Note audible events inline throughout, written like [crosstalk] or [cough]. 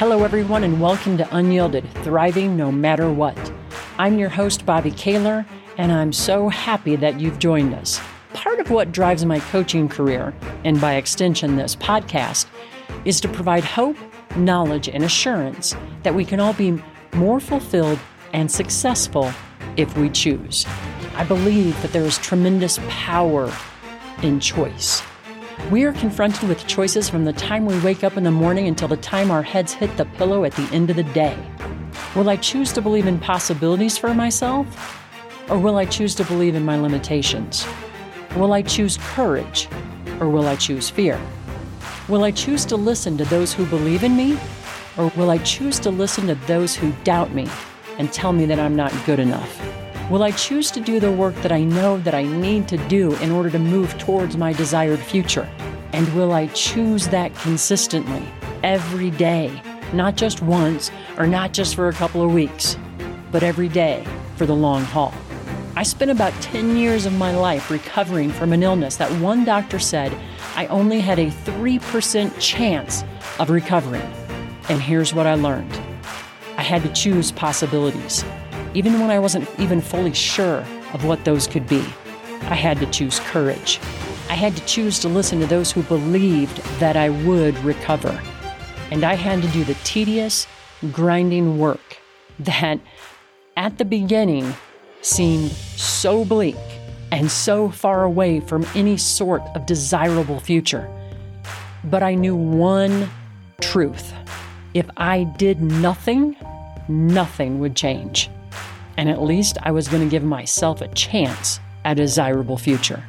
Hello, everyone, and welcome to Unyielded Thriving No Matter What. I'm your host, Bobby Kahler, and I'm so happy that you've joined us. Part of what drives my coaching career, and by extension, this podcast, is to provide hope, knowledge, and assurance that we can all be more fulfilled and successful if we choose. I believe that there is tremendous power in choice. We are confronted with choices from the time we wake up in the morning until the time our heads hit the pillow at the end of the day. Will I choose to believe in possibilities for myself? Or will I choose to believe in my limitations? Will I choose courage? Or will I choose fear? Will I choose to listen to those who believe in me? Or will I choose to listen to those who doubt me and tell me that I'm not good enough? Will I choose to do the work that I know that I need to do in order to move towards my desired future? And will I choose that consistently every day, not just once or not just for a couple of weeks, but every day for the long haul? I spent about 10 years of my life recovering from an illness that one doctor said I only had a 3% chance of recovering. And here's what I learned I had to choose possibilities even when I wasn't even fully sure of what those could be. I had to choose courage. I had to choose to listen to those who believed that I would recover. And I had to do the tedious, grinding work that at the beginning seemed so bleak and so far away from any sort of desirable future. But I knew one truth if I did nothing, nothing would change and at least I was going to give myself a chance at a desirable future.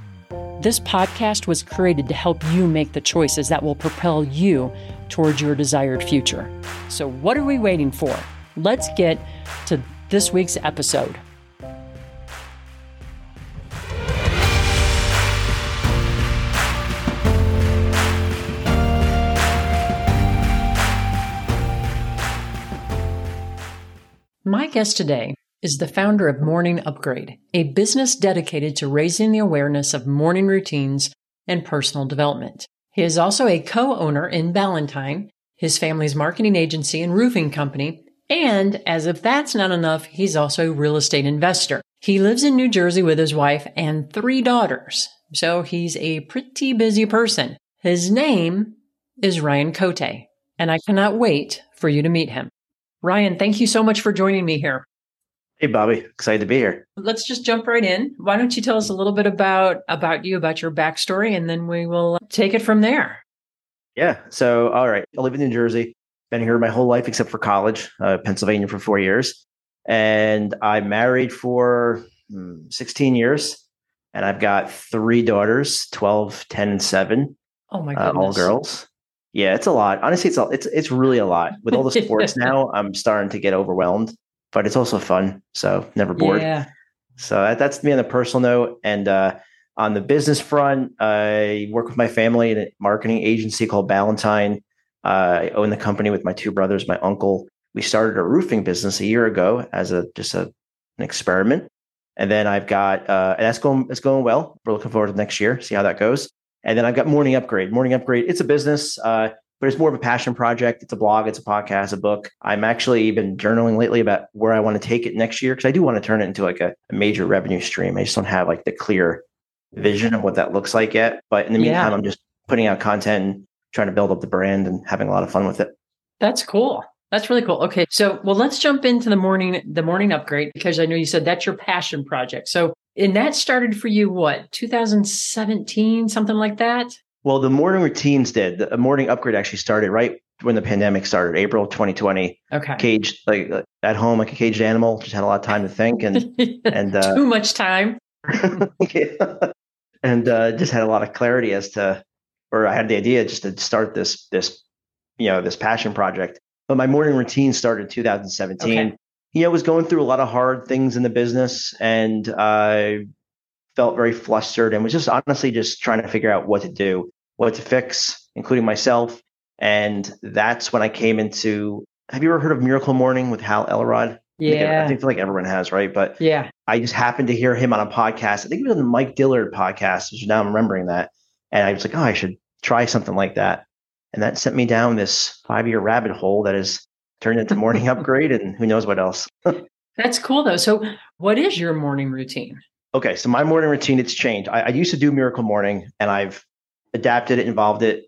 This podcast was created to help you make the choices that will propel you towards your desired future. So, what are we waiting for? Let's get to this week's episode. My guest today is the founder of Morning Upgrade, a business dedicated to raising the awareness of morning routines and personal development. He is also a co-owner in Ballantine, his family's marketing agency and roofing company, and as if that's not enough, he's also a real estate investor. He lives in New Jersey with his wife and three daughters, so he's a pretty busy person. His name is Ryan Cote, and I cannot wait for you to meet him. Ryan, thank you so much for joining me here. Hey, Bobby, excited to be here. Let's just jump right in. Why don't you tell us a little bit about about you, about your backstory, and then we will take it from there. Yeah. So, all right, I live in New Jersey. Been here my whole life except for college, uh, Pennsylvania for four years, and I married for hmm, 16 years, and I've got three daughters, 12, 10, and seven. Oh my goodness! Uh, all girls. Yeah, it's a lot. Honestly, it's a, it's it's really a lot. With all the [laughs] sports now, I'm starting to get overwhelmed but it's also fun. So never bored. Yeah. So that, that's me on the personal note. And uh, on the business front, I work with my family in a marketing agency called Ballantine. Uh, I own the company with my two brothers, my uncle. We started a roofing business a year ago as a just a, an experiment. And then I've got uh, and that's going it's going well. We're looking forward to next year, see how that goes. And then I've got Morning Upgrade. Morning Upgrade, it's a business. Uh, but it's more of a passion project. It's a blog, it's a podcast, a book. I'm actually been journaling lately about where I want to take it next year because I do want to turn it into like a, a, major revenue stream. I just don't have like the clear vision of what that looks like yet. But in the meantime, yeah. I'm just putting out content and trying to build up the brand and having a lot of fun with it. That's cool. That's really cool. Okay. So, well, let's jump into the morning, the morning upgrade, because I know you said that's your passion project. So, and that started for you, what, 2017, something like that? Well, the morning routines did. The morning upgrade actually started right when the pandemic started, April 2020. Okay. Caged like at home like a caged animal, just had a lot of time to think and [laughs] and uh, too much time. [laughs] yeah. And uh, just had a lot of clarity as to, or I had the idea just to start this this you know this passion project. But my morning routine started 2017. Okay. You know, I was going through a lot of hard things in the business, and I felt very flustered and was just honestly just trying to figure out what to do, what to fix, including myself. And that's when I came into. Have you ever heard of Miracle Morning with Hal Elrod? Yeah, I think, I like everyone has, right? But yeah, I just happened to hear him on a podcast. I think it was on the Mike Dillard podcast, which now I'm remembering that. And I was like, oh, I should try something like that. And that sent me down this five year rabbit hole that has turned into morning [laughs] upgrade and who knows what else. [laughs] That's cool though. So, what is your morning routine? Okay, so my morning routine it's changed. I, I used to do Miracle Morning, and I've adapted it, involved it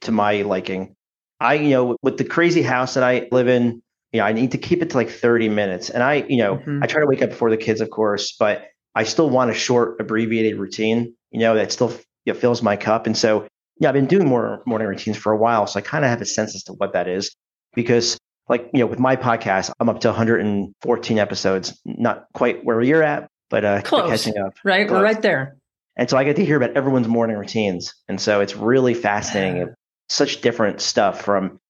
to my liking. I, you know, with the crazy house that I live in, you know, I need to keep it to like 30 minutes. And I, you know, mm-hmm. I try to wake up before the kids, of course, but I still want a short, abbreviated routine, you know, that still you know, fills my cup. And so, yeah, I've been doing more morning routines for a while. So I kind of have a sense as to what that is because like, you know, with my podcast, I'm up to 114 episodes, not quite where you're at, but uh, Close, catching up. Right. Close. We're right there. And so I get to hear about everyone's morning routines. And so it's really fascinating. Such different stuff from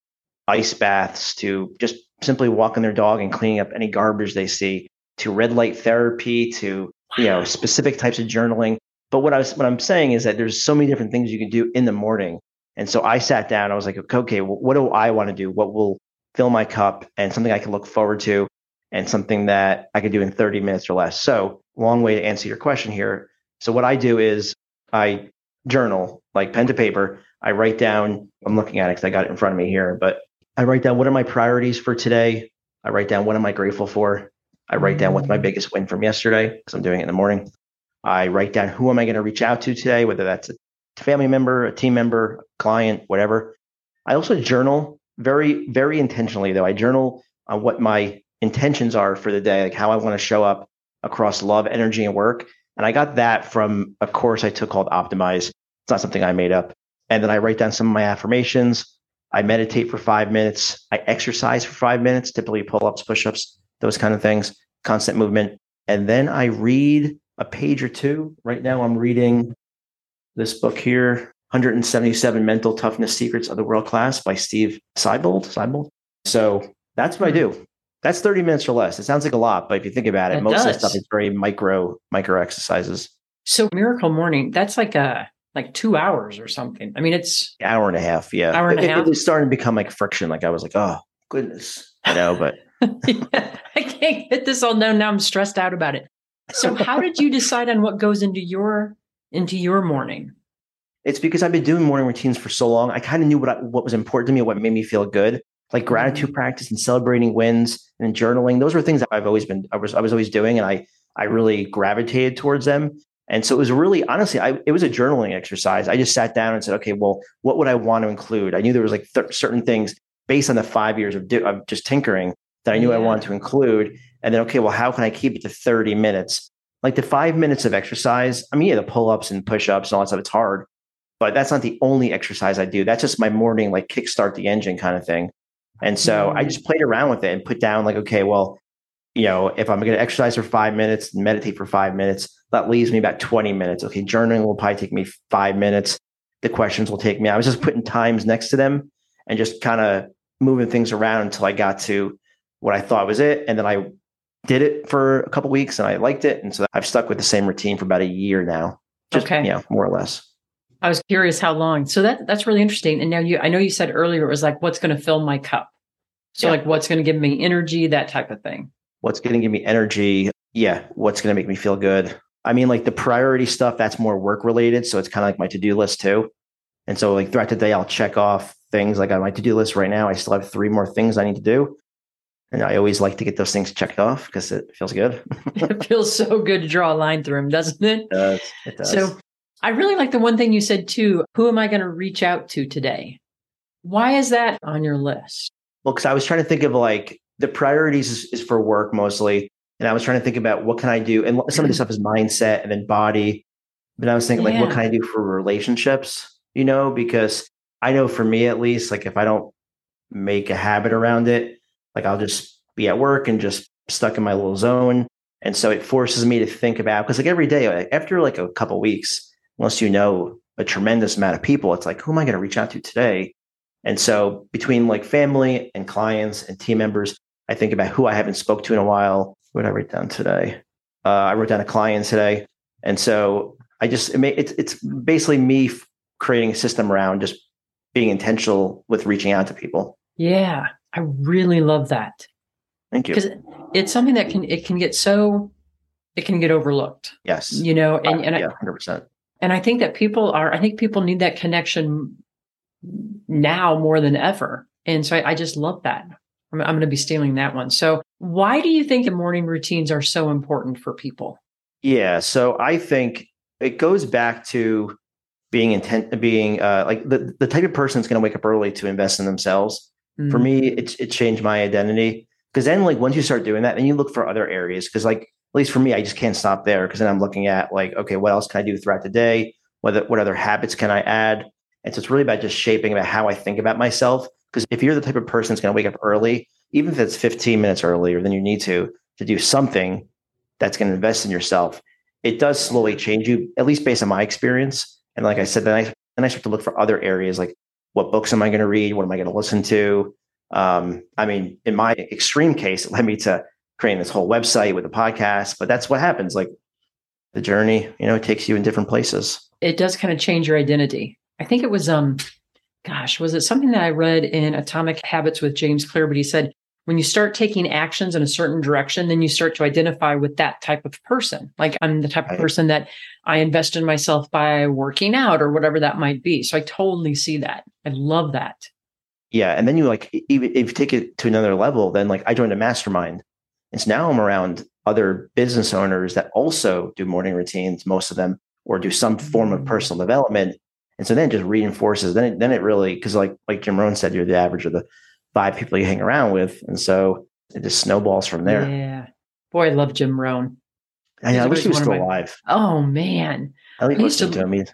ice baths to just simply walking their dog and cleaning up any garbage they see to red light therapy to you know specific types of journaling but what i was what i'm saying is that there's so many different things you can do in the morning and so i sat down i was like okay well, what do i want to do what will fill my cup and something i can look forward to and something that i can do in 30 minutes or less so long way to answer your question here so what i do is i journal like pen to paper i write down i'm looking at it because i got it in front of me here but I write down what are my priorities for today. I write down what am I grateful for. I write down what's my biggest win from yesterday because I'm doing it in the morning. I write down who am I going to reach out to today, whether that's a family member, a team member, client, whatever. I also journal very, very intentionally, though. I journal on what my intentions are for the day, like how I want to show up across love, energy, and work. And I got that from a course I took called Optimize. It's not something I made up. And then I write down some of my affirmations. I meditate for five minutes. I exercise for five minutes, typically pull ups, push ups, those kind of things, constant movement. And then I read a page or two. Right now, I'm reading this book here 177 Mental Toughness Secrets of the World Class by Steve Siebold. Siebold. So that's what I do. That's 30 minutes or less. It sounds like a lot, but if you think about it, it most does. of the stuff is very micro, micro exercises. So Miracle Morning, that's like a like two hours or something. I mean, it's hour and a half. Yeah, hour and it, a half. It was starting to become like friction. Like I was like, oh goodness, you know. But [laughs] yeah, I can't get this all done. Now I'm stressed out about it. So, how did you decide on what goes into your into your morning? It's because I've been doing morning routines for so long. I kind of knew what I, what was important to me, what made me feel good, like gratitude mm-hmm. practice and celebrating wins and journaling. Those were things that I've always been I was I was always doing, and I I really gravitated towards them. And so it was really, honestly, I, it was a journaling exercise. I just sat down and said, okay, well, what would I want to include? I knew there was like th- certain things based on the five years of, of just tinkering that I knew yeah. I wanted to include. And then, okay, well, how can I keep it to 30 minutes? Like the five minutes of exercise, I mean, yeah, the pull ups and push ups and all that stuff, it's hard, but that's not the only exercise I do. That's just my morning, like kickstart the engine kind of thing. And so mm. I just played around with it and put down like, okay, well, you know, if I'm going to exercise for five minutes and meditate for five minutes, that leaves me about 20 minutes. Okay, journaling will probably take me five minutes. The questions will take me. I was just putting times next to them and just kind of moving things around until I got to what I thought was it. And then I did it for a couple weeks and I liked it. And so I've stuck with the same routine for about a year now. Just, okay. Yeah, more or less. I was curious how long. So that that's really interesting. And now you I know you said earlier it was like what's going to fill my cup. So yeah. like what's going to give me energy, that type of thing what's going to give me energy yeah what's going to make me feel good i mean like the priority stuff that's more work related so it's kind of like my to-do list too and so like throughout the day i'll check off things like on my to-do list right now i still have three more things i need to do and i always like to get those things checked off because it feels good [laughs] it feels so good to draw a line through them doesn't it, it does, it does. so i really like the one thing you said too who am i going to reach out to today why is that on your list well because i was trying to think of like the priorities is, is, for work mostly. And I was trying to think about what can I do? And some of this mm. stuff is mindset and then body. But I was thinking, yeah. like, what can I do for relationships? You know, because I know for me at least, like, if I don't make a habit around it, like, I'll just be at work and just stuck in my little zone. And so it forces me to think about because, like, every day, after like a couple weeks, unless you know a tremendous amount of people, it's like, who am I going to reach out to today? And so between like family and clients and team members, I think about who I haven't spoke to in a while. What did I write down today? Uh, I wrote down a client today, and so I just it may, it's it's basically me creating a system around just being intentional with reaching out to people. Yeah, I really love that. Thank you. Because it's something that can it can get so it can get overlooked. Yes, you know, and, and yeah, hundred percent. And I think that people are. I think people need that connection now more than ever. And so I, I just love that. I'm, I'm going to be stealing that one. So, why do you think the morning routines are so important for people? Yeah. So, I think it goes back to being intent, being uh, like the, the type of person that's going to wake up early to invest in themselves. Mm-hmm. For me, it, it changed my identity because then, like, once you start doing that, then you look for other areas. Because, like, at least for me, I just can't stop there because then I'm looking at like, okay, what else can I do throughout the day? What what other habits can I add? And so it's really about just shaping about how I think about myself. Because if you're the type of person that's going to wake up early, even if it's 15 minutes earlier than you need to, to do something that's going to invest in yourself, it does slowly change you, at least based on my experience. And like I said, then I then I start to look for other areas like what books am I going to read? What am I going to listen to? Um, I mean, in my extreme case, it led me to creating this whole website with a podcast, but that's what happens. Like the journey, you know, it takes you in different places. It does kind of change your identity. I think it was, um, gosh, was it something that I read in Atomic Habits with James Clear? But he said, when you start taking actions in a certain direction, then you start to identify with that type of person. Like I'm the type of person that I invest in myself by working out or whatever that might be. So I totally see that. I love that. Yeah. And then you like, even if you take it to another level, then like I joined a mastermind. And so now I'm around other business owners that also do morning routines, most of them, or do some form of mm. personal development. And so then it just reinforces. Then it, then it really because like like Jim Rohn said, you're the average of the five people you hang around with, and so it just snowballs from there. Yeah, boy, I love Jim Rohn. I, I wish he was still my, alive. Oh man, I like listening to, to him.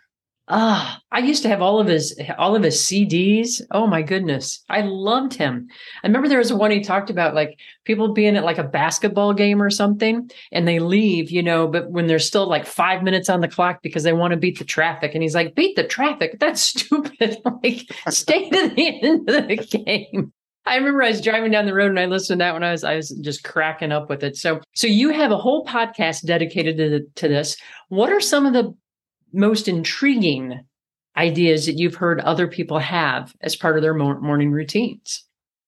Ah, oh, I used to have all of his all of his CDs. Oh my goodness, I loved him. I remember there was one he talked about like people being at like a basketball game or something, and they leave, you know, but when there's still like five minutes on the clock because they want to beat the traffic, and he's like, "Beat the traffic? That's [laughs] stupid! [laughs] like, stay to the end of the game." I remember I was driving down the road and I listened to that when I was I was just cracking up with it. So so you have a whole podcast dedicated to, to this. What are some of the most intriguing ideas that you've heard other people have as part of their morning routines?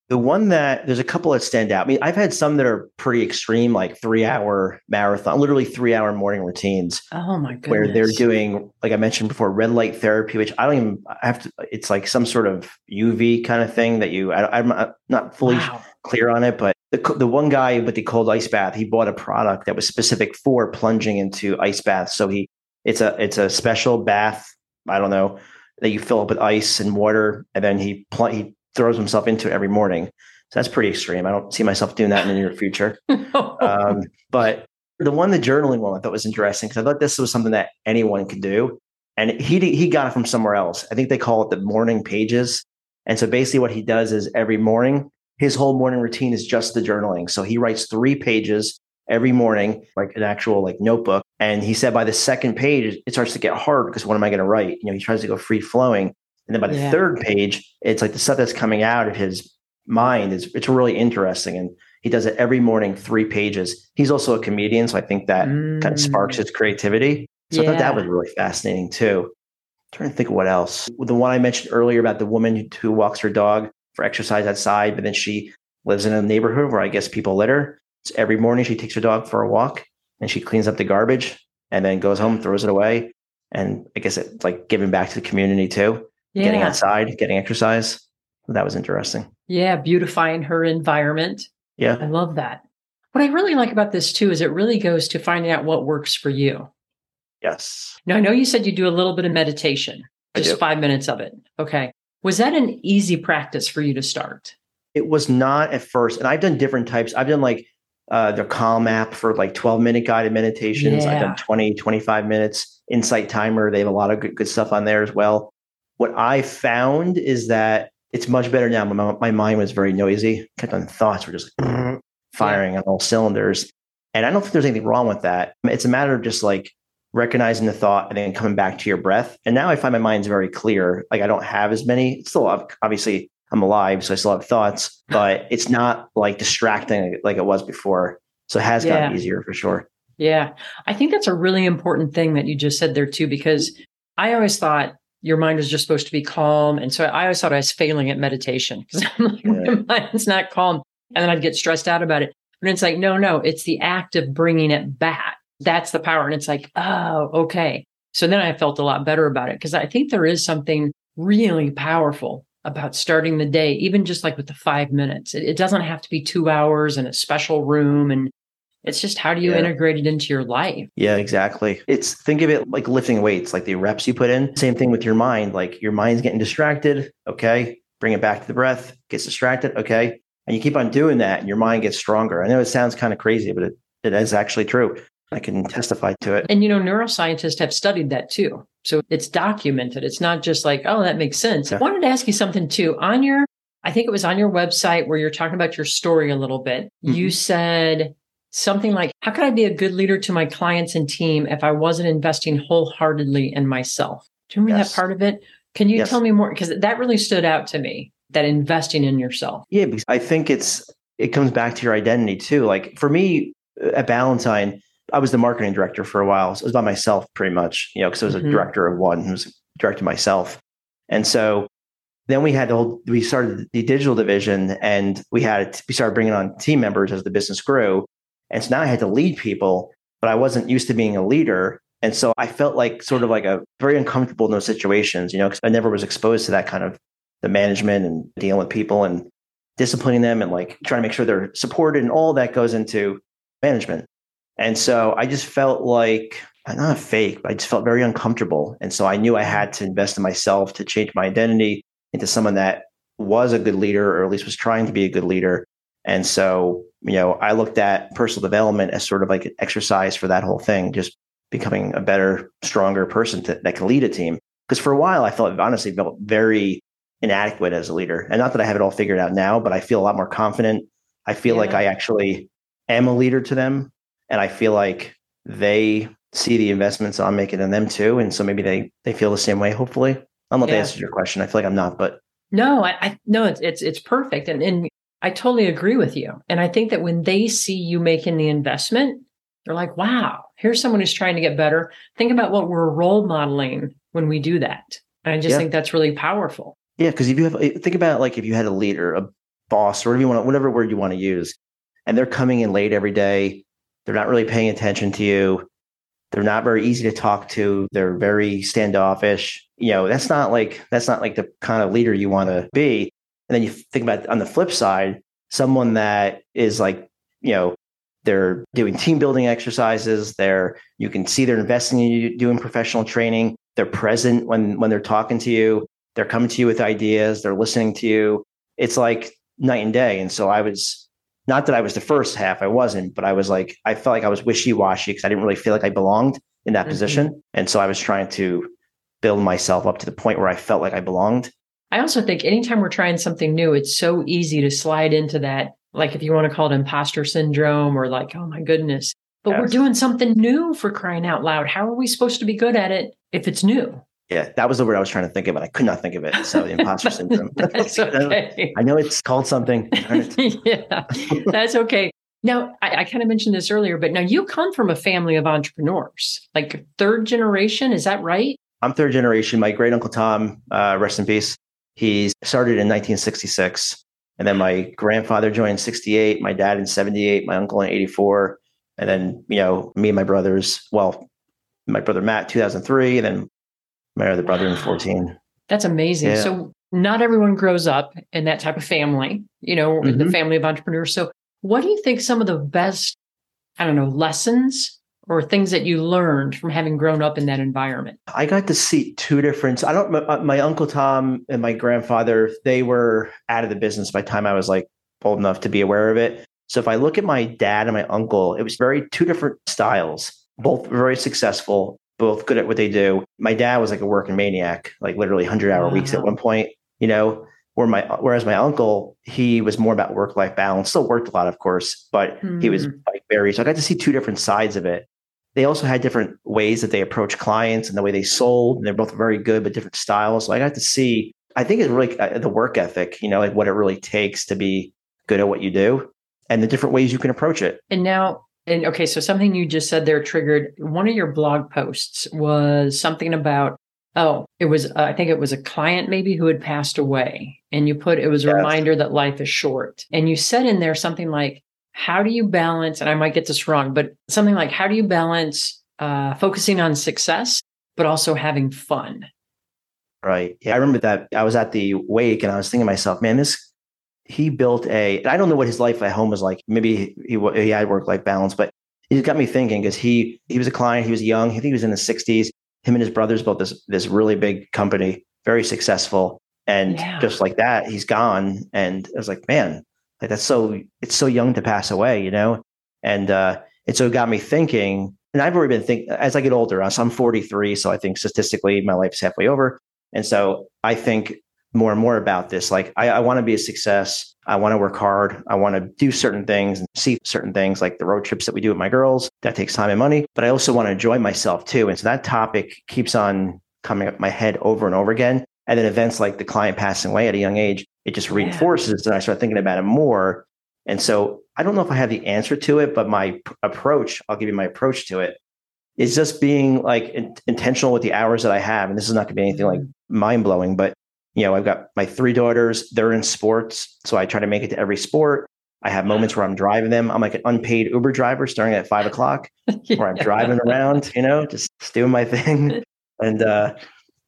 The one that there's a couple that stand out. I mean, I've had some that are pretty extreme, like three hour marathon, literally three hour morning routines. Oh my goodness. Where they're doing, like I mentioned before, red light therapy, which I don't even I have to, it's like some sort of UV kind of thing that you, I, am not fully wow. clear on it, but the, the one guy with the cold ice bath, he bought a product that was specific for plunging into ice baths. So he it's a it's a special bath. I don't know that you fill up with ice and water, and then he pl- he throws himself into it every morning. So that's pretty extreme. I don't see myself doing that in the near future. [laughs] um, but the one, the journaling one, I thought was interesting because I thought this was something that anyone could do. And he he got it from somewhere else. I think they call it the morning pages. And so basically, what he does is every morning, his whole morning routine is just the journaling. So he writes three pages every morning, like an actual like notebook. And he said by the second page, it starts to get hard because what am I going to write? You know, he tries to go free flowing. And then by the yeah. third page, it's like the stuff that's coming out of his mind is it's really interesting. And he does it every morning, three pages. He's also a comedian, so I think that mm. kind of sparks his creativity. So yeah. I thought that was really fascinating too. I'm trying to think of what else. The one I mentioned earlier about the woman who walks her dog for exercise outside, but then she lives in a neighborhood where I guess people litter. So every morning she takes her dog for a walk and she cleans up the garbage and then goes home, throws it away. And I guess it's like giving back to the community too, yeah. getting outside, getting exercise. That was interesting. Yeah, beautifying her environment. Yeah. I love that. What I really like about this too is it really goes to finding out what works for you. Yes. Now, I know you said you do a little bit of meditation, just five minutes of it. Okay. Was that an easy practice for you to start? It was not at first. And I've done different types. I've done like uh, their Calm app for like 12 minute guided meditations. Yeah. I've done 20, 25 minutes. Insight Timer, they have a lot of good, good stuff on there as well. What I found is that it's much better now. My, my mind was very noisy, kept on thoughts were just firing yeah. on all cylinders. And I don't think there's anything wrong with that. It's a matter of just like recognizing the thought and then coming back to your breath. And now I find my mind's very clear. Like I don't have as many, still obviously I'm alive, so I still have thoughts, but it's not like distracting like it was before. So it has yeah. gotten easier for sure. Yeah. I think that's a really important thing that you just said there too, because I always thought your mind was just supposed to be calm. And so I always thought I was failing at meditation because [laughs] I'm like, yeah. my mind's not calm. And then I'd get stressed out about it. But it's like, no, no, it's the act of bringing it back. That's the power. And it's like, oh, okay. So then I felt a lot better about it because I think there is something really powerful about starting the day, even just like with the five minutes. It, it doesn't have to be two hours in a special room. And it's just how do you Yeah. integrate it into your life? Yeah, exactly. It's think of it like lifting weights, like the reps you put in. Same thing with your mind. Like your mind's getting distracted. Okay. Bring it back to the breath, gets distracted. Okay. And you keep on doing that and your mind gets stronger. I know it sounds kind of crazy, but it, it is actually true. I can testify to it. And you know, neuroscientists have studied that too. So it's documented. It's not just like, oh, that makes sense. I wanted to ask you something too. On your, I think it was on your website where you're talking about your story a little bit. You Mhm. said something like, how could I be a good leader to my clients and team if I wasn't investing wholeheartedly in myself? Do you remember Yes. that part of it? Can you Yes. tell me more? Because that really stood out to me, that investing in yourself. Yeah, because I think it's it comes back to your identity too. Like for me uh, at Ballantine, I was the marketing director for a while. So it was by myself pretty much, you know, because I was Mhm. a director of one who was directing myself. And so then we had the whole we started the digital division and we had we started bringing on team members as the business grew. And so now I had to lead people, but I wasn't used to being a leader. And so I felt like sort of like a very uncomfortable in those situations, you know, because I never was exposed to that kind of the management and dealing with people and disciplining them and like trying to make sure they're supported and all that goes into management. And so I just felt like I'm not fake, but I just felt very uncomfortable. And so I knew I had to invest in myself to change my identity into someone that was a good leader or at least was trying to be a good leader. And so, you know, I looked at personal development as sort of like an exercise for that whole thing, just becoming a better, stronger person to, that can lead a team. Because for a while, I felt honestly felt very inadequate as a leader. And not that I have it all figured out now, but I feel a lot more confident. I feel like I actually am a leader to them. And I feel like they see the investments I'm making in them too. And so maybe they they feel the same way, hopefully. I don't know if Yeah. answers your question. I feel like I'm not, but No, I, I no, it's it's it's perfect, and and I totally agree with you. And I think that when they see you making the investment, they're like, "Wow, here's someone who's trying to get better." Think about what we're role modeling when we do that. And I just Yeah. think that's really powerful. Yeah, because if you have think about like if you had a leader, a boss, or whatever you want, whatever word you want to use, and they're coming in late every day, they're not really paying attention to you. They're not very easy to talk to. They're very standoffish. You know, that's not like that's not like the kind of leader you want to be. And then you think about on the flip side, someone that is like, you know, they're doing team building exercises. They're you can see they're investing in you, doing professional training. They're present when when they're talking to you. They're coming to you with ideas. They're listening to you. It's like night and day. And so I was not that I was the first half. I wasn't, but I was like I felt like I was wishy washy because I didn't really feel like I belonged in that Mhm. position. And so I was trying to build myself up to the point where I felt like I belonged. I also think anytime we're trying something new, it's so easy to slide into that. Like if you want to call it imposter syndrome or like, oh my goodness, but we're doing something new for crying out loud. How are we supposed to be good at it if it's new? Yeah, that was the word I was trying to think of, but I could not think of it. So the imposter [laughs] syndrome. [laughs] Okay. I know it's called something. [laughs] Yeah, that's okay. Now, I, I kind of mentioned this earlier, but now you come from a family of entrepreneurs, like third generation. Is that right? I'm third generation. My great uncle Tom, uh, rest in peace. He started in 1966, and then my grandfather joined in 68. My dad in 78. My uncle in 84, and then you know me and my brothers. Well, my brother Matt 2003, and then my other brother in 14. That's amazing. Yeah. So, not everyone grows up in that type of family, you know, the Mhm. family of entrepreneurs. So, what do you think some of the best, I don't know, lessons or things that you learned from having grown up in that environment? I got to see two different. I don't. My, my uncle Tom and my grandfather, they were out of the business by the time I was like old enough to be aware of it. So if I look at my dad and my uncle, it was very two different styles. Both very successful, both good at what they do. My dad was like a working maniac, like literally hundred hour weeks at one point. You know, where my whereas my uncle, he was more about work life balance. Still worked a lot, of course, but he was Hmm. like very. So I got to see two different sides of it they also had different ways that they approach clients and the way they sold. And they're both very good, but different styles. So I got to see, I think it's really uh, the work ethic, you know, like what it really takes to be good at what you do and the different ways you can approach it. And now, and okay, so something you just said there triggered one of your blog posts was something about, oh, it was, uh, I think it was a client maybe who had passed away. And you put, it was a Yes. reminder that life is short. And you said in there something like, how do you balance, and I might get this wrong, but something like, how do you balance uh, focusing on success but also having fun. Right. Yeah. I remember that I was at the wake and I was thinking to myself, man, this, he built a, I don't know what his life at home was like. Maybe he, he had work life balance, but he got me thinking because he, he was a client, he was young, I think he was in the 60s. Him and his brothers built this, this really big company, very successful. And yeah. just like that, he's gone. And I was like, man, like that's so, it's so young to pass away, you know? And, uh, and so it got me thinking, and I've already been thinking as I get older, so I'm 43. So I think statistically my life's halfway over. And so I think more and more about this. Like I, I want to be a success. I want to work hard. I want to do certain things and see certain things like the road trips that we do with my girls. That takes time and money, but I also want to enjoy myself too. And so that topic keeps on coming up my head over and over again. And then events like the client passing away at a young age, it just reinforces yeah. and I start thinking about it more. And so I don't know if I have the answer to it, but my p- approach, I'll give you my approach to it, is just being like in- intentional with the hours that I have. And this is not going to be anything like mm-hmm. mind blowing, but you know, I've got my three daughters, they're in sports. So I try to make it to every sport. I have moments where I'm driving them. I'm like an unpaid Uber driver starting at five o'clock, yeah. [laughs] where I'm driving around, you know, just doing my thing. [laughs] And uh,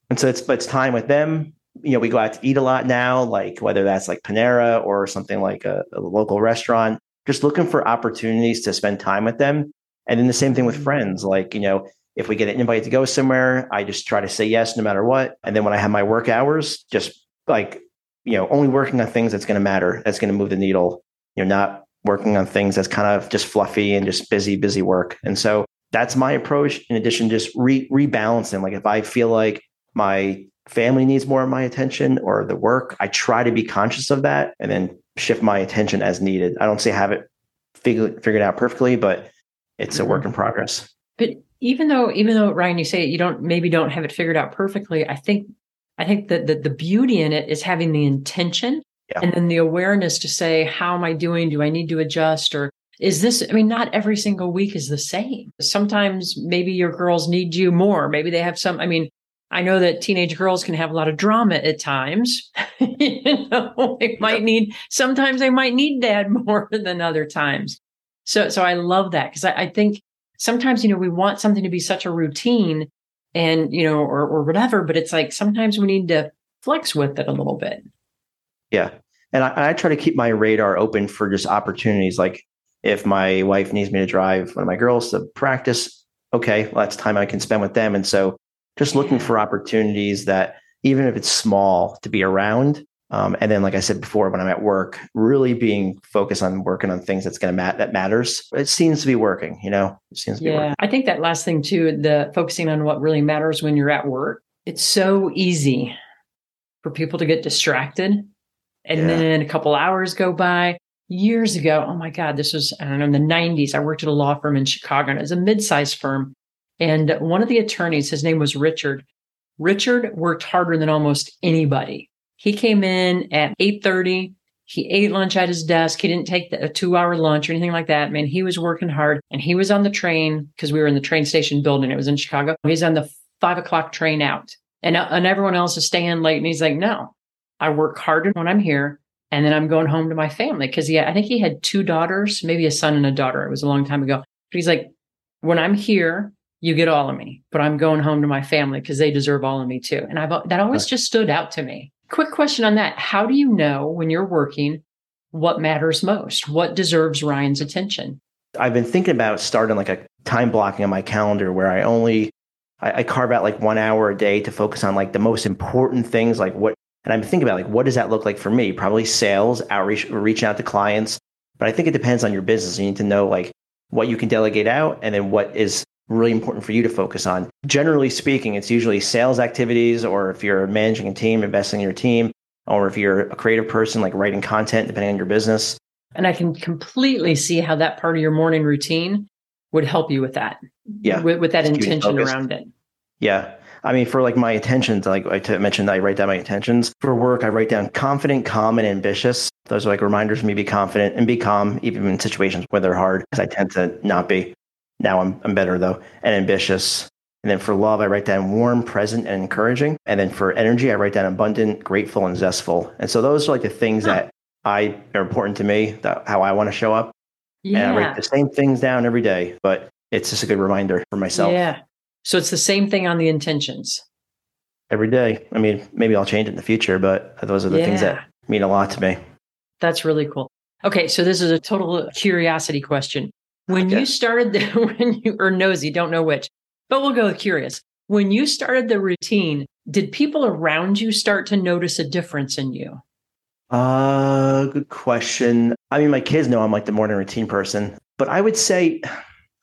and so it's but it's time with them. You know, we go out to eat a lot now, like whether that's like Panera or something like a, a local restaurant. Just looking for opportunities to spend time with them. And then the same thing with mm-hmm. friends. Like, you know, if we get an invite to go somewhere, I just try to say yes no matter what. And then when I have my work hours, just like, you know, only working on things that's going to matter, that's going to move the needle. You're not working on things that's kind of just fluffy and just busy, busy work. And so that's my approach. In addition, just re- rebalancing. Like if I feel like my family needs more of my attention or the work, I try to be conscious of that and then shift my attention as needed. I don't say have it figured figured out perfectly, but it's a work mm-hmm. in progress. But even though even though Ryan, you say you don't maybe don't have it figured out perfectly, I think I think that the, the beauty in it is having the intention yeah. and then the awareness to say, how am I doing? Do I need to adjust? Or is this i mean not every single week is the same. Sometimes maybe your girls need you more. Maybe they have some i mean i know that teenage girls can have a lot of drama at times. [laughs] You know they might need sometimes they might need dad [laughs] more than other times. So so i love that because I, I think sometimes, you know, we want something to be such a routine and, you know, or, or whatever, but it's like sometimes we need to flex with it a little bit. Yeah. And I, I try to keep my radar open for just opportunities. Like if my wife needs me to drive one of my girls to practice, okay, well, that's time I can spend with them. And so just looking for opportunities that even if it's small to be around um, and then, like I said before, when I'm at work, really being focused on working on things that's going to mat that matters. It seems to be working, you know. It seems to yeah. be working. I think that last thing too, the focusing on what really matters when you're at work. It's so easy for people to get distracted, and yeah. then a couple hours go by. Years ago, oh my God, this was I don't know in the '90s. I worked at a law firm in Chicago, and it was a mid-sized firm. And one of the attorneys, his name was Richard. Richard worked harder than almost anybody he came in at 8:30. He ate lunch at his desk. He didn't take the, a two hour lunch or anything like that. Man, he was working hard and he was on the train because we were in the train station building. It was in Chicago. He's on the five o'clock train out and, uh, and everyone else is staying late. And he's like, no, I work harder when I'm here. And then I'm going home to my family. Cause yeah, I think he had two daughters, maybe a son and a daughter. It was a long time ago. But he's like, when I'm here, you get all of me, but I'm going home to my family because they deserve all of me too. And I've, that always just stood out to me. Quick question on that. How do you know when you're working what matters most? What deserves Ryan's attention? I've been thinking about starting like a time blocking on my calendar where I only I, I carve out like one hour a day to focus on like the most important things, like what and I'm thinking about like what does that look like for me? Probably sales, outreach, reaching out to clients. But I think it depends on your business. You need to know like what you can delegate out and then what is really important for you to focus on. Generally speaking, it's usually sales activities, or if you're managing a team, investing in your team, or if you're a creative person, like writing content, depending on your business. And I can completely see how that part of your morning routine would help you with that. Yeah. With, with that intention around it. Yeah. I mean, for like my intentions, like I mentioned, I write down my intentions. For work, I write down confident, calm, and ambitious. Those are like reminders for me to be confident and be calm, even in situations where they're hard, because I tend to not be. Now I'm, I'm better though, and ambitious. And then for love, I write down warm, present, and encouraging. And then for energy, I write down abundant, grateful, and zestful. And so those are like the things huh. that I are important to me, that how I want to show up. Yeah. And I write the same things down every day, but it's just a good reminder for myself. Yeah. So it's the same thing on the intentions. Every day. I mean, maybe I'll change it in the future, but those are the yeah. things that mean a lot to me. That's really cool. Okay, so this is a total curiosity question. When okay. you started the [laughs] when you or nosy, don't know which, but we'll go with curious. When you started the routine, did people around you start to notice a difference in you? Uh, good question. I mean, my kids know I'm like the morning routine person, but I would say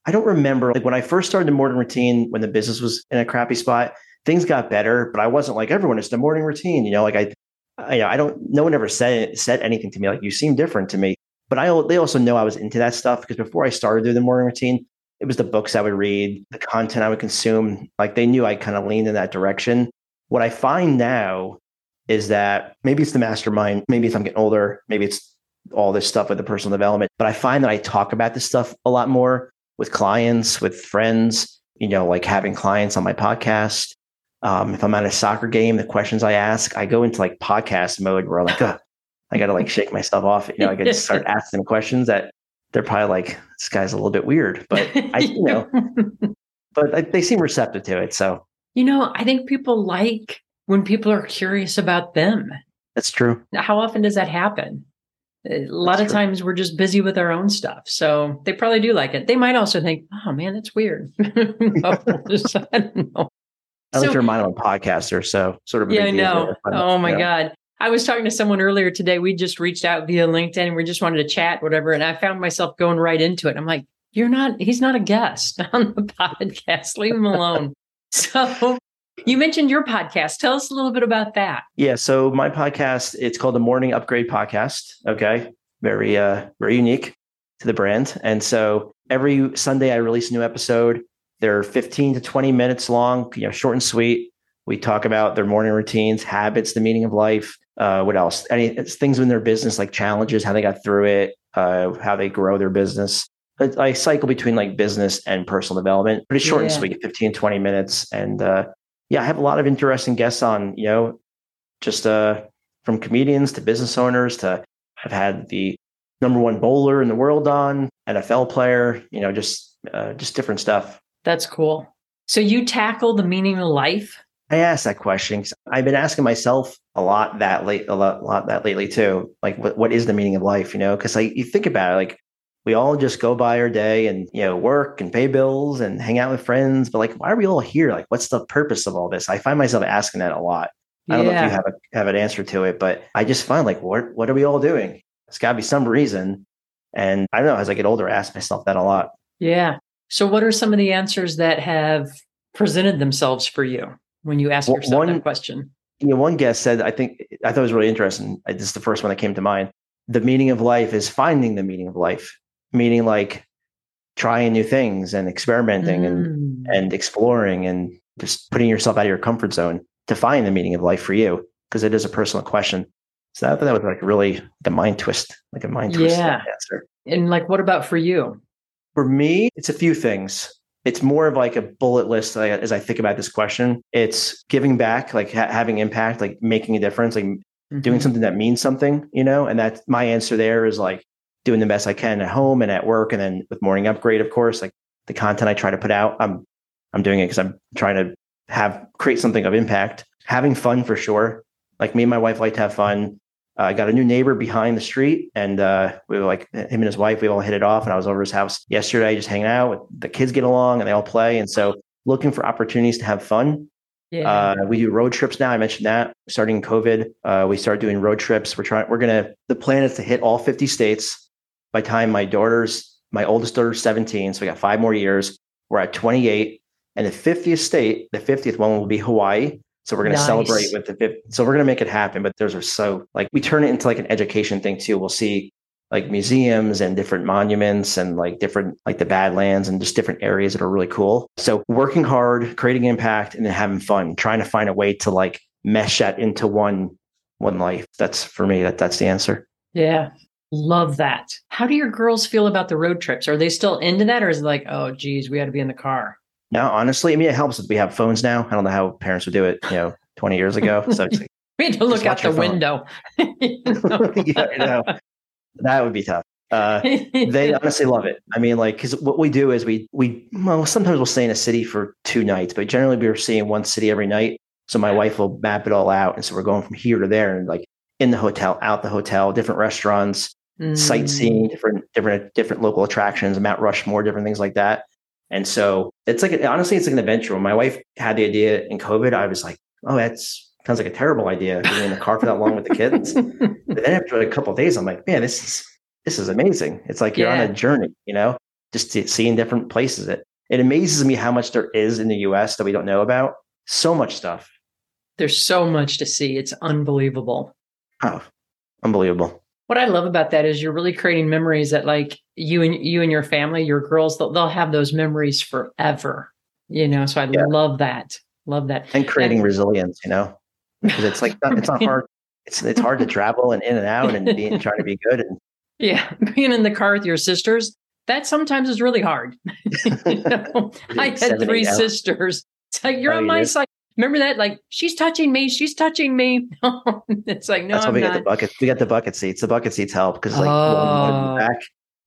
I don't remember like when I first started the morning routine when the business was in a crappy spot. Things got better, but I wasn't like everyone. It's the morning routine, you know. Like I, I, I don't. No one ever said said anything to me like you seem different to me. But I, they also know I was into that stuff because before I started doing the morning routine, it was the books I would read, the content I would consume. Like they knew I kind of leaned in that direction. What I find now is that maybe it's the mastermind, maybe it's I'm getting older, maybe it's all this stuff with the personal development, but I find that I talk about this stuff a lot more with clients, with friends, you know, like having clients on my podcast. Um, if I'm at a soccer game, the questions I ask, I go into like podcast mode where I'm like, oh, I got to like shake myself off. You know, I got to start [laughs] asking questions that they're probably like, this guy's a little bit weird, but I, you know, [laughs] but they seem receptive to it. So, you know, I think people like when people are curious about them. That's true. How often does that happen? A lot that's of true. times we're just busy with our own stuff. So they probably do like it. They might also think, oh man, that's weird. [laughs] I don't know. I so, like to remind them I'm a podcaster. So sort of. yeah, I know. Oh my God. I was talking to someone earlier today. We just reached out via LinkedIn and we just wanted to chat, whatever. And I found myself going right into it. I'm like, you're not, he's not a guest [laughs] on the podcast. Leave him alone. [laughs] so you mentioned your podcast. Tell us a little bit about that. Yeah. So my podcast, it's called the Morning Upgrade Podcast. Okay. Very, uh, very unique to the brand. And so every Sunday I release a new episode. They're 15 to 20 minutes long, you know, short and sweet. We talk about their morning routines, habits, the meaning of life, uh, what else? Any things in their business, like challenges, how they got through it, uh, how they grow their business. I, I, cycle between like business and personal development, pretty short yeah. and sweet, 15, 20 minutes. And uh, yeah, I have a lot of interesting guests on, you know, just uh, from comedians to business owners to I've had the number one bowler in the world on, NFL player, you know, just uh, just different stuff. That's cool. So you tackle the meaning of life I asked that question. I've been asking myself a lot that late, a lot, a lot that lately too. Like, what, what is the meaning of life? You know, because like you think about it, like we all just go by our day and you know work and pay bills and hang out with friends. But like, why are we all here? Like, what's the purpose of all this? I find myself asking that a lot. I don't yeah. know if you have a have an answer to it, but I just find like, what what are we all doing? It's got to be some reason. And I don't know. As I get older, I ask myself that a lot. Yeah. So, what are some of the answers that have presented themselves for you? when you ask yourself one, that question? You know, one guest said, I think I thought it was really interesting. This is the first one that came to mind. The meaning of life is finding the meaning of life, meaning like trying new things and experimenting mm. and and exploring and just putting yourself out of your comfort zone to find the meaning of life for you because it is a personal question. So I thought that was like really the mind twist, like a mind twist yeah. answer. And like, what about for you? For me, it's a few things it's more of like a bullet list as I think about this question. It's giving back, like ha- having impact, like making a difference, like mm-hmm. doing something that means something, you know? And that's my answer there is like doing the best I can at home and at work. And then with morning upgrade, of course, like the content I try to put out, I'm, I'm doing it because I'm trying to have, create something of impact, having fun for sure. Like me and my wife like to have fun. Uh, I got a new neighbor behind the street, and uh, we were like him and his wife. We all hit it off, and I was over his house yesterday, just hanging out. The kids get along, and they all play, and so looking for opportunities to have fun. Yeah. Uh, we do road trips now. I mentioned that starting COVID, uh, we started doing road trips. We're trying. We're gonna. The plan is to hit all 50 states by time my daughter's my oldest daughter's 17. So we got five more years. We're at 28, and the 50th state, the 50th one will be Hawaii. So we're going to celebrate with the. So we're going to make it happen. But those are so like we turn it into like an education thing too. We'll see like museums and different monuments and like different like the Badlands and just different areas that are really cool. So working hard, creating impact, and then having fun, trying to find a way to like mesh that into one one life. That's for me. That that's the answer. Yeah. Love that. How do your girls feel about the road trips? Are they still into that or is it like, oh geez, we got to be in the car? No, honestly, I mean, it helps that we have phones now. I don't know how parents would do it, you know, 20 years ago. [laughs] So like, we had to look out the window. [laughs] [laughs] yeah, know, that would be tough. Uh, they honestly love it. I mean, like, because what we do is we we well sometimes we'll stay in a city for two nights, but generally we're seeing one city every night. So my wife will map it all out, and so we're going from here to there, and like in the hotel, out the hotel, different restaurants, mm. sightseeing, different different different local attractions, Mount Rushmore, different things like that. And so it's like honestly, it's like an adventure. When my wife had the idea in COVID, I was like, oh, that's sounds like a terrible idea being in the car for that long with the kids. [laughs] but then after a couple days, I'm like, man, this is this is amazing. It's like you're yeah. on a journey, you know, just seeing different places. It it amazes me how much there is in the US that we don't know about. So much stuff. There's so much to see. It's unbelievable. Oh, unbelievable. What I love about that is you're really creating memories that like you and you and your family, your girls, they'll, they'll have those memories forever. You know, so I yeah. love that. Love that. And creating and, resilience, you know, because it's like it's not [laughs] hard. It's it's hard to travel and in and out and being trying to be good and [laughs] yeah, being in the car with your sisters, that sometimes is really hard. [laughs] you know, I had three sisters. It's like you're oh, on my side. Remember that? Like she's touching me, she's touching me. [laughs] it's like no, that's why we not. got the bucket. We got the bucket seats. The bucket seats help because like oh. back,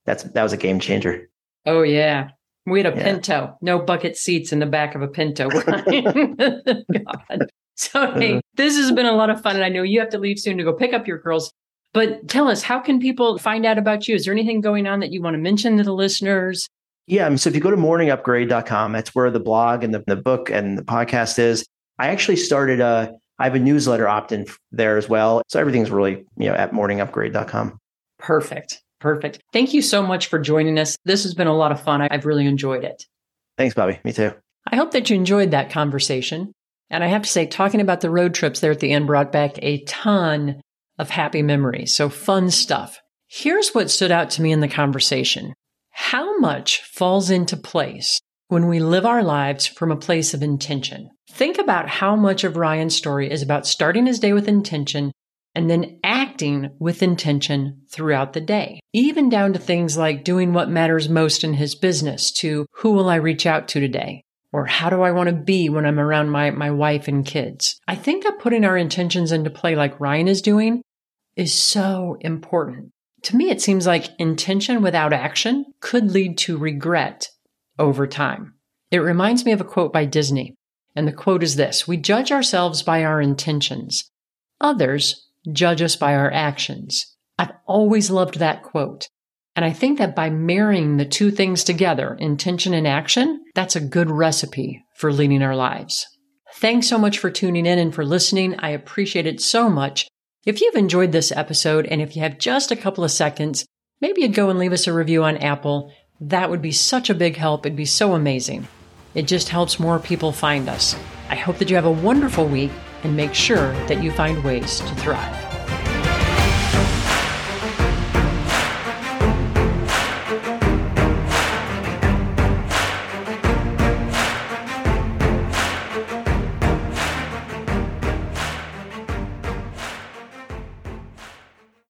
that's that was a game changer. Oh yeah, we had a yeah. Pinto. No bucket seats in the back of a Pinto. [laughs] [laughs] God. So hey, uh-huh. this has been a lot of fun, and I know you have to leave soon to go pick up your girls. But tell us, how can people find out about you? Is there anything going on that you want to mention to the listeners? Yeah. Um, so if you go to morningupgrade.com, that's where the blog and the, the book and the podcast is. I actually started a, I have a newsletter opt in there as well. So everything's really, you know, at morningupgrade.com. Perfect. Perfect. Thank you so much for joining us. This has been a lot of fun. I've really enjoyed it. Thanks, Bobby. Me too. I hope that you enjoyed that conversation. And I have to say, talking about the road trips there at the end brought back a ton of happy memories. So fun stuff. Here's what stood out to me in the conversation. How much falls into place when we live our lives from a place of intention? Think about how much of Ryan's story is about starting his day with intention and then acting with intention throughout the day, even down to things like doing what matters most in his business to who will I reach out to today? Or how do I want to be when I'm around my, my wife and kids? I think that putting our intentions into play like Ryan is doing is so important. To me, it seems like intention without action could lead to regret over time. It reminds me of a quote by Disney. And the quote is this We judge ourselves by our intentions. Others judge us by our actions. I've always loved that quote. And I think that by marrying the two things together, intention and action, that's a good recipe for leading our lives. Thanks so much for tuning in and for listening. I appreciate it so much. If you've enjoyed this episode and if you have just a couple of seconds, maybe you'd go and leave us a review on Apple. That would be such a big help. It'd be so amazing. It just helps more people find us. I hope that you have a wonderful week and make sure that you find ways to thrive.